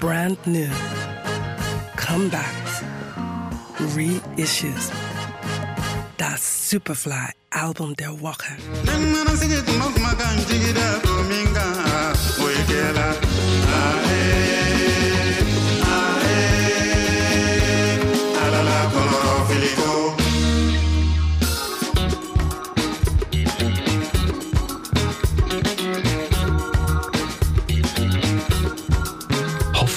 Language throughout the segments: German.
brand new, comebacks, reissues. Das Superfly Album der Woche.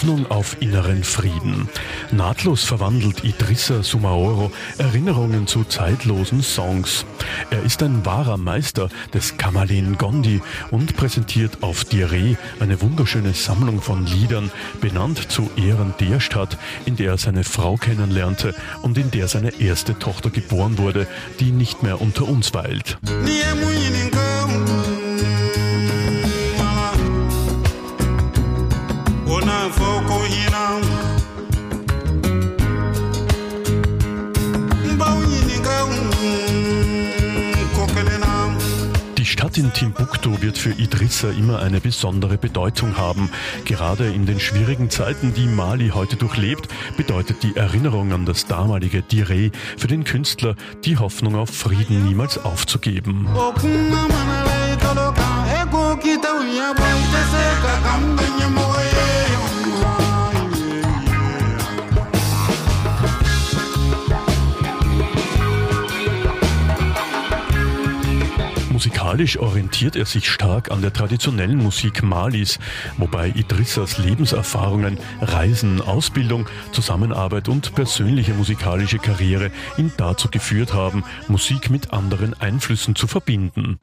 Hoffnung auf inneren Frieden. Nahtlos verwandelt Idrissa Sumaoro Erinnerungen zu zeitlosen Songs. Er ist ein wahrer Meister des Kamalin Gondi und präsentiert auf Diarrhee eine wunderschöne Sammlung von Liedern, benannt zu Ehren der Stadt, in der er seine Frau kennenlernte und in der seine erste Tochter geboren wurde, die nicht mehr unter uns weilt. Stadt in Timbuktu wird für Idrissa immer eine besondere Bedeutung haben. Gerade in den schwierigen Zeiten, die Mali heute durchlebt, bedeutet die Erinnerung an das damalige Dire für den Künstler die Hoffnung auf Frieden niemals aufzugeben. Musikalisch orientiert er sich stark an der traditionellen Musik Malis, wobei Idrissas Lebenserfahrungen, Reisen, Ausbildung, Zusammenarbeit und persönliche musikalische Karriere ihn dazu geführt haben, Musik mit anderen Einflüssen zu verbinden.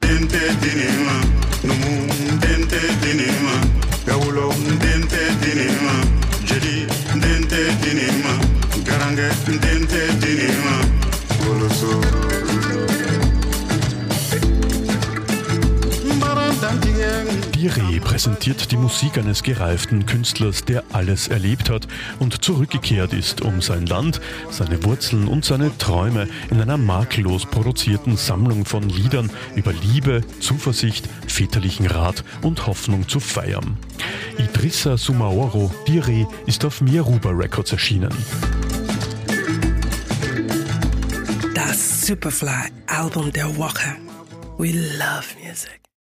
Dire präsentiert die Musik eines gereiften Künstlers, der alles erlebt hat und zurückgekehrt ist, um sein Land, seine Wurzeln und seine Träume in einer makellos produzierten Sammlung von Liedern über Liebe, Zuversicht, väterlichen Rat und Hoffnung zu feiern. Idrissa Sumaoro Dire ist auf Miaruba Records erschienen. Das Superfly Album der Woche. We love music.